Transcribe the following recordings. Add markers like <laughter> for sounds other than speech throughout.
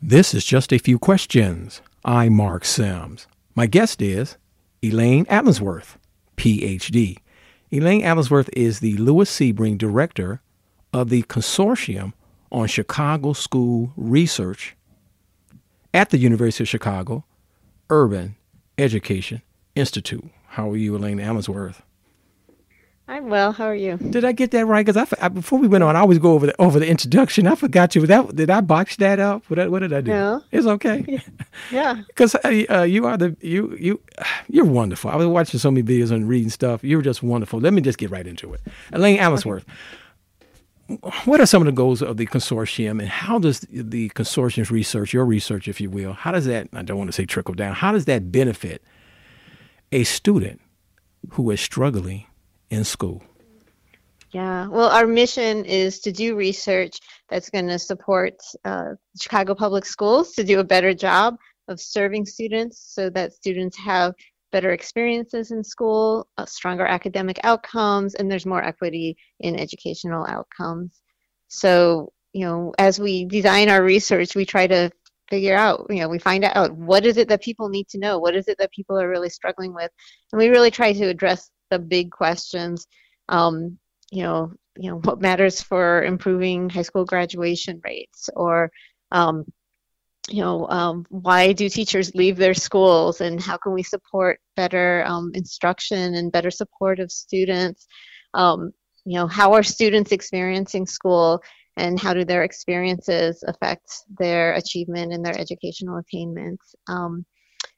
This is just a few questions. I'm Mark Sims. My guest is Elaine Allensworth, PhD. Elaine Allensworth is the Lewis Sebring Director of the Consortium on Chicago School Research at the University of Chicago Urban Education Institute. How are you, Elaine Allensworth? I'm well. How are you? Did I get that right? Because I, I, before we went on, I always go over the over the introduction. I forgot you. That did I box that up? What, what did I do? No, it's okay. <laughs> Yeah, because <laughs> uh, uh, you are the you you <sighs> you're wonderful. I was watching so many videos and reading stuff. You're just wonderful. Let me just get right into it. Elaine Allensworth. What are some of the goals of the consortium, and how does the consortium's research, your research, if you will, how does that? I don't want to say trickle down. How does that benefit a student who is struggling in school? Yeah, well, our mission is to do research that's going to support uh, Chicago Public Schools to do a better job of serving students so that students have better experiences in school, uh, stronger academic outcomes, and there's more equity in educational outcomes. So, you know, as we design our research, we try to figure out, you know, we find out what is it that people need to know? What is it that people are really struggling with? And we really try to address the big questions. Um, you know, you know what matters for improving high school graduation rates, or um, you know, um, why do teachers leave their schools, and how can we support better um, instruction and better support of students? Um, you know, how are students experiencing school, and how do their experiences affect their achievement and their educational attainment? Um,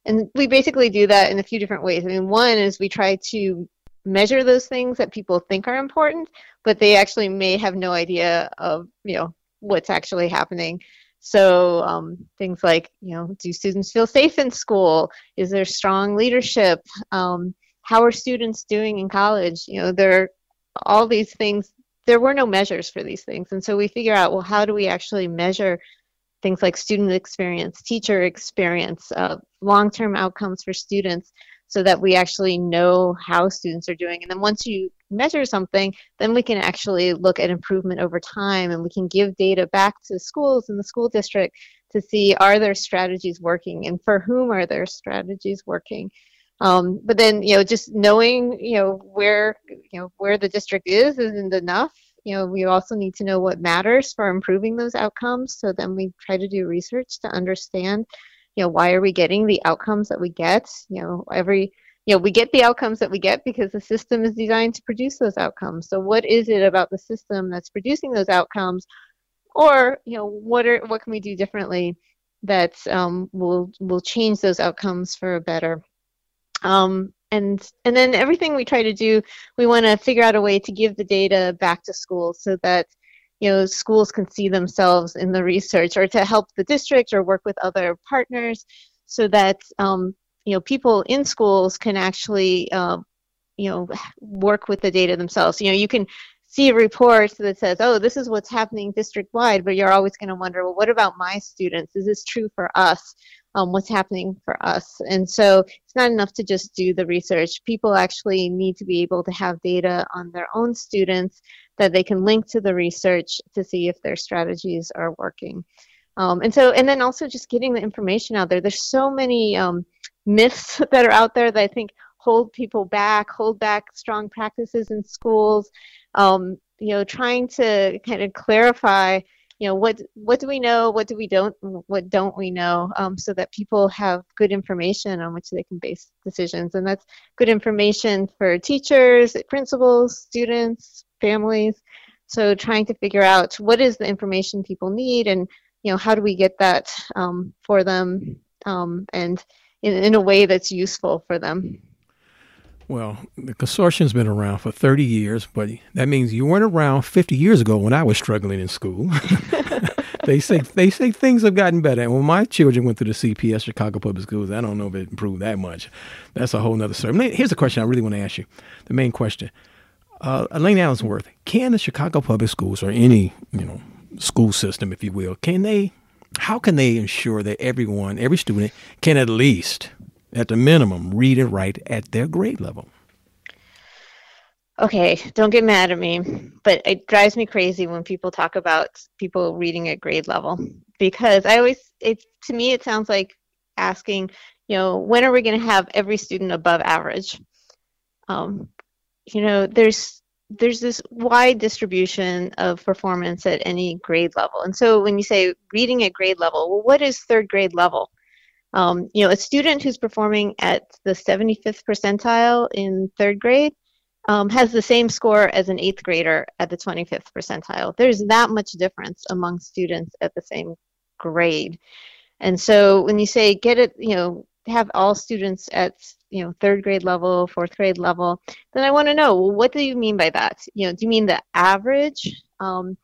and we basically do that in a few different ways. I mean, one is we try to measure those things that people think are important, but they actually may have no idea of, you know, what's actually happening. So um, things like, you know, do students feel safe in school? Is there strong leadership? Um, how are students doing in college? You know, there are all these things. There were no measures for these things, and so we figure out, well, how do we actually measure things like student experience, teacher experience, uh, long-term outcomes for students? So that we actually know how students are doing. And then once you measure something, then we can actually look at improvement over time and we can give data back to schools and the school district to see are their strategies working and for whom are their strategies working. Um, but then, you know, just knowing, you know, where, you know, where the district is isn't enough. You know, we also need to know what matters for improving those outcomes. So then we try to do research to understand you know why are we getting the outcomes that we get? You know every you know we get the outcomes that we get because the system is designed to produce those outcomes. So what is it about the system that's producing those outcomes? Or you know what are what can we do differently that um, will will change those outcomes for better? Um, and and then everything we try to do we want to figure out a way to give the data back to schools so that you know schools can see themselves in the research or to help the district or work with other partners so that um, you know people in schools can actually uh, you know work with the data themselves. You know you can see a report that says oh this is what's happening district wide but you're always going to wonder well what about my students is this true for us um, what's happening for us. And so it's not enough to just do the research. People actually need to be able to have data on their own students that they can link to the research to see if their strategies are working. Um, and so, and then also just getting the information out there. There's so many um, myths <laughs> that are out there that I think hold people back, hold back strong practices in schools. Um, you know, trying to kind of clarify you know what what do we know what do we don't what don't we know um, so that people have good information on which they can base decisions. And that's good information for teachers principals students families. So trying to figure out what is the information people need and you know how do we get that um, for them um, and in, in a way that's useful for them well, the consortium's been around for 30 years, but that means you weren't around 50 years ago when I was struggling in school. <laughs> they say they say things have gotten better. And when my children went through the CPS, Chicago Public Schools, I don't know if it improved that much. That's a whole nother story. Here's a question I really want to ask you. The main question. Uh, Elaine Allensworth, can the Chicago Public Schools or any, you know, school system, if you will, can they, how can they ensure that everyone, every student can at least – at the minimum, read and write at their grade level? okay, don't get mad at me, but it drives me crazy when people talk about people reading at grade level because I always, it to me, it sounds like asking, you know, when are we going to have every student above average? Um, you know, there's there's this wide distribution of performance at any grade level, and so when you say reading at grade level, well, what is third grade level? Um, you know, a student who's performing at the 75th percentile in third grade um, has the same score as an eighth grader at the 25th percentile. There's that much difference among students at the same grade. And so when you say get it, you know, have all students at you know third grade level, fourth grade level, then I want to know well, what do you mean by that? You know, do you mean the average? Um,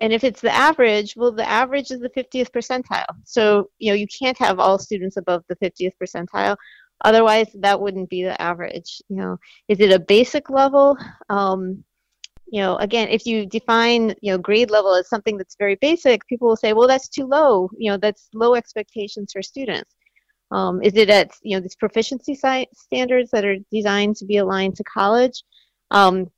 and if it's the average, well, the average is the 50th percentile. So you know you can't have all students above the 50th percentile. Otherwise, that wouldn't be the average. You know, is it a basic level? Um, you know, again, if you define you know grade level as something that's very basic, people will say, well, that's too low. You know, that's low expectations for students. Um, is it at you know these proficiency standards that are designed to be aligned to college? Um,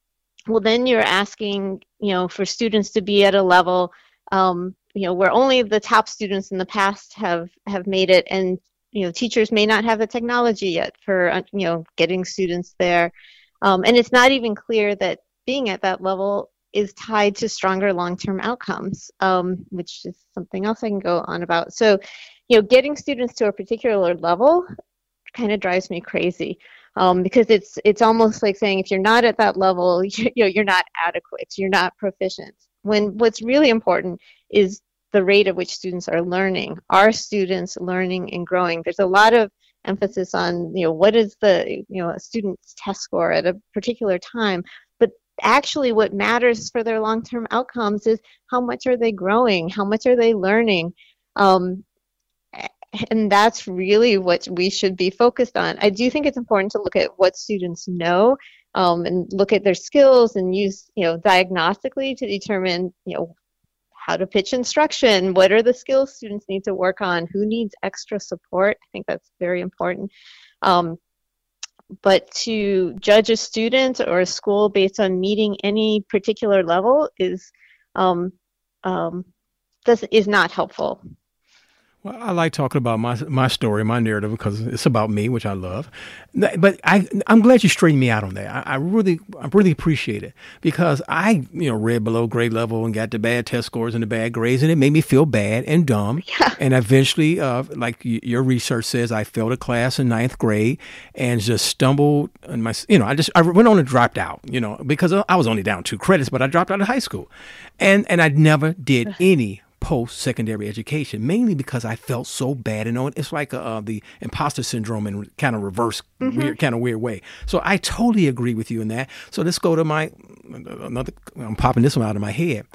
well, then you're asking you know for students to be at a level um, you know where only the top students in the past have have made it, and you know teachers may not have the technology yet for uh, you know getting students there. Um, and it's not even clear that being at that level is tied to stronger long-term outcomes um, which is something else i can go on about. So you know getting students to a particular level kind of drives me crazy um, because it's it's almost like saying if you're not at that level you, <laughs> you know you're not adequate you're not proficient when what's really important is the rate at which students are learning. Are students learning and growing? There's a lot of emphasis on, you know, what is the, you know, a student's test score at a particular time, but actually what matters for their long-term outcomes is how much are they growing? How much are they learning? Um, and that's really what we should be focused on. I do think it's important to look at what students know um, and look at their skills and use, you know, diagnostically to determine, you know, how to pitch instruction, what are the skills students need to work on, who needs extra support. I think that's very important. Um, but to judge a student or a school based on meeting any particular level is um, um, this is not helpful. Well, I like talking about my my story, my narrative, because it's about me, which I love. But I, I'm glad you straightened me out on that. I, I really, I really appreciate it because I, you know, read below grade level and got the bad test scores and the bad grades, and it made me feel bad and dumb. <laughs> Yeah. And eventually, uh, like your research says, I failed a class in ninth grade and just stumbled. And my, you know, I just I went on and dropped out. You know, because I was only down two credits, but I dropped out of high school, and and I never did any post secondary education, mainly because I felt so bad. And it's like uh, the imposter syndrome in kind of reverse, mm-hmm. weird, kind of weird way. So I totally agree with you in that. So let's go to my another. I'm popping this one out of my head.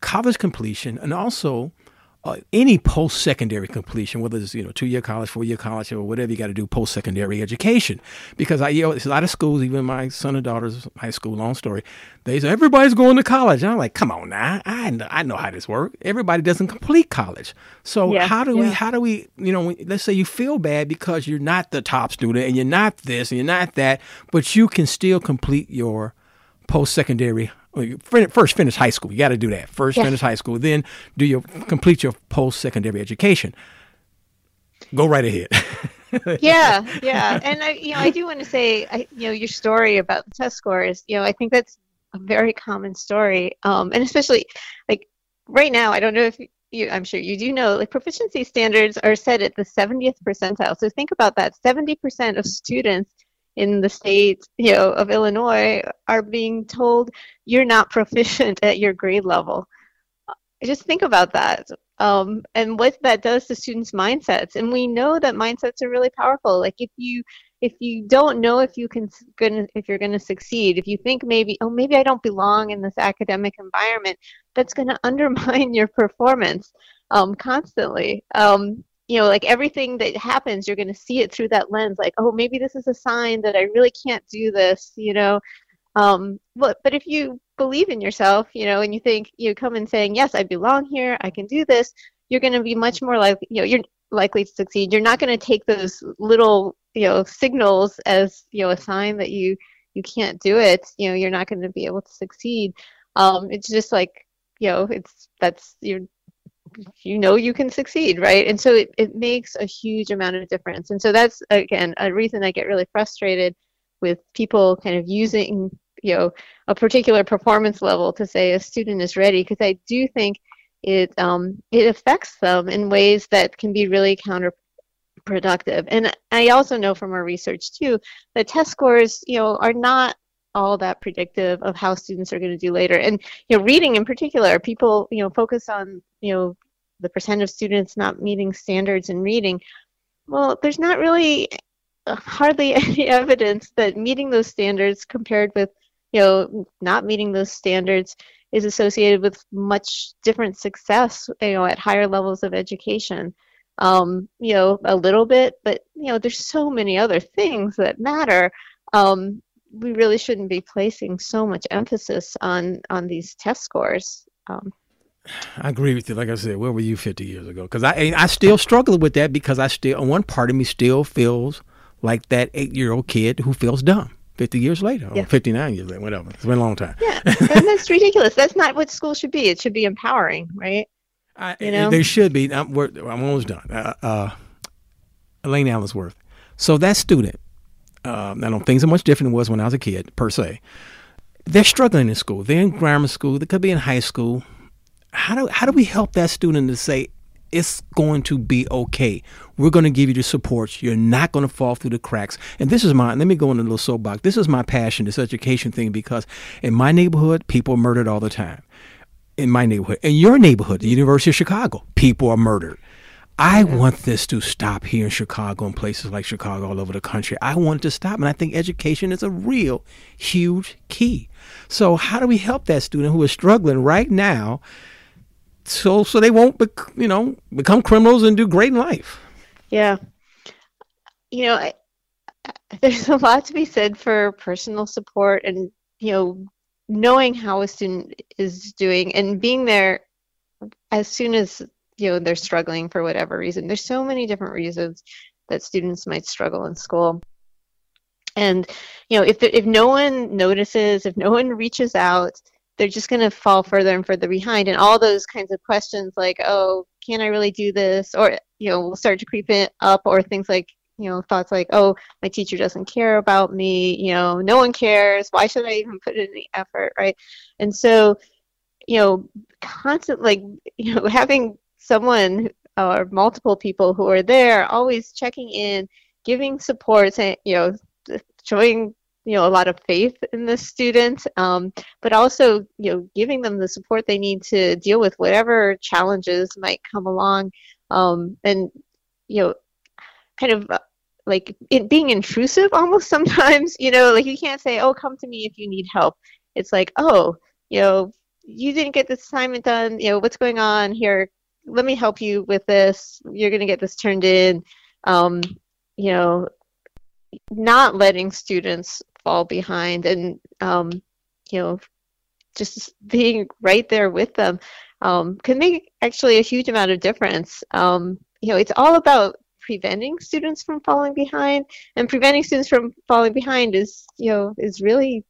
College completion, and also uh, any post-secondary completion, whether it's you know two-year college, four-year college, or whatever you got to do post-secondary education. Because I, you know, there's a lot of schools, even my son and daughter's high school. Long story, they say everybody's going to college. And I'm like, come on now, I know, I know how this works. Everybody doesn't complete college. So yeah, how do yeah. we, how do we, you know, let's say you feel bad because you're not the top student and you're not this and you're not that, but you can still complete your post-secondary first finish high school. You got to do that. First yes. finish high school, then do your complete your post secondary education. Go right ahead. <laughs> yeah, yeah, and I, you know, I do want to say, I, you know, your story about the test scores. You know, I think that's a very common story, um, and especially like right now. I don't know if you, I'm sure you do know, like proficiency standards are set at the 70th percentile. So think about that: 70% of students in the state you know of Illinois are being told you're not proficient at your grade level. Just think about that um, and what that does to students' mindsets. And we know that mindsets are really powerful. Like if you if you don't know if you can if you're going to succeed, if you think maybe oh maybe I don't belong in this academic environment, that's going <laughs> to undermine your performance um, constantly. Um, you know, like everything that happens, you're going to see it through that lens. Like, oh, maybe this is a sign that I really can't do this. You know, um, but but if you believe in yourself, you know, and you think you come in saying, yes, I belong here, I can do this, you're going to be much more likely. You know, you're likely to succeed. You're not going to take those little you know signals as you know a sign that you you can't do it, you know, you're not going to be able to succeed. Um, it's just like, you know, it's that's you you know you can succeed, right? And so it, it makes a huge amount of difference. And so that's again a reason I get really frustrated with people kind of using you know a particular performance level to say a student is ready because I do think it um, it affects them in ways that can be really counterproductive. And I also know from our research too that test scores you know are not all that predictive of how students are going to do later. And you know, reading in particular, people you know focus on you know the percent of students not meeting standards in reading. Well, there's not really uh, hardly <laughs> any evidence that meeting those standards compared with you know not meeting those standards is associated with much different success you know at higher levels of education um, you know a little bit but you know there's so many other things that matter um, we really shouldn't be placing so much emphasis on on these test scores. Um, I agree with you. Like I said, where were you 50 years ago? Because I I still struggle with that because I still one part of me still feels like that eight year old kid who feels dumb. 50 years later, yeah. or 59 years later, whatever. It's been a long time. Yeah, <laughs> and that's ridiculous. That's not what school should be. It should be empowering, right? I, you know, they should be. I'm, I'm almost done. Uh, uh, Elaine Allensworth. So that student um, I don't things are much different than it was when I was a kid, per se. They're struggling in school. They're in grammar school. They could be in high school. How do how do we help that student to say it's going to be okay? We're going to give you the support. You're not going to fall through the cracks. And this is my let me go in a little soapbox. This is my passion, this education thing, because in my neighborhood, people are murdered all the time. In my neighborhood, in your neighborhood, the University of Chicago, people are murdered. I want this to stop here in Chicago and places like Chicago all over the country. I want it to stop. And I think education is a real huge key. So how do we help that student who is struggling right now so so they won't bec- you know become criminals and do great in life? Yeah. You know, I, there's a lot to be said for personal support and you know knowing how a student is doing and being there as soon as you know they're struggling for whatever reason there's so many different reasons that students might struggle in school and you know if if no one notices if no one reaches out they're just going to fall further and further behind. And all those kinds of questions like oh can i really do this? Or you know will start to creep it up or things like you know thoughts like oh my teacher doesn't care about me you know no one cares. Why should i even put in the effort right? And so you know constant like <laughs> you know having someone or multiple people who are there always checking in giving support and you know showing you know a lot of faith in the student um, but also you know giving them the support they need to deal with whatever challenges might come along um, and you know kind of uh, like it being intrusive almost <laughs> sometimes you know like you can't say oh come to me if you need help it's like oh you know you didn't get this assignment done you know what's going on here let me help you with this. You're going to get this turned in. Um, you know, not letting students fall behind and, um, you know, just being right there with them um, can make actually a huge amount of difference. Um, you know, it's all about preventing students from falling behind, and preventing students from falling behind is, you know, is really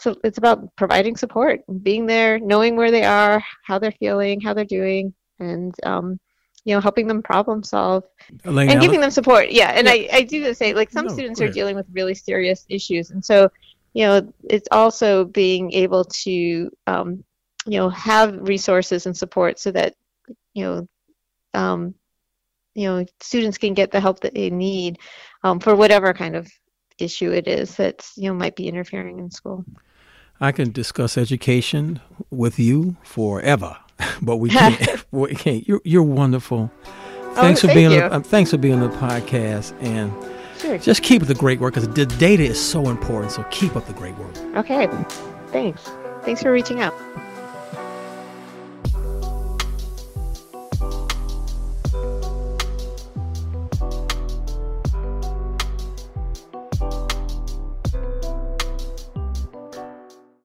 so it's about providing support, being there, knowing where they are, how they're feeling, how they're doing, and um, you know helping them problem solve and giving them support. Yeah and yeah. I, I do say like some no, students are dealing with really serious issues and so you know it's also being able to um, you know have resources and support so that you know um, you know students can get the help that they need um, for whatever kind of issue it is that you know might be interfering in school. I can discuss education with you forever but we <laughs> can't. <laughs> we can't. You're you're wonderful. Oh, thanks oh, for being. On, uh, thanks for being on the podcast, and sure. just keep up the great work because the data is so important. So keep up the great work. Okay. Thanks. Thanks for reaching out.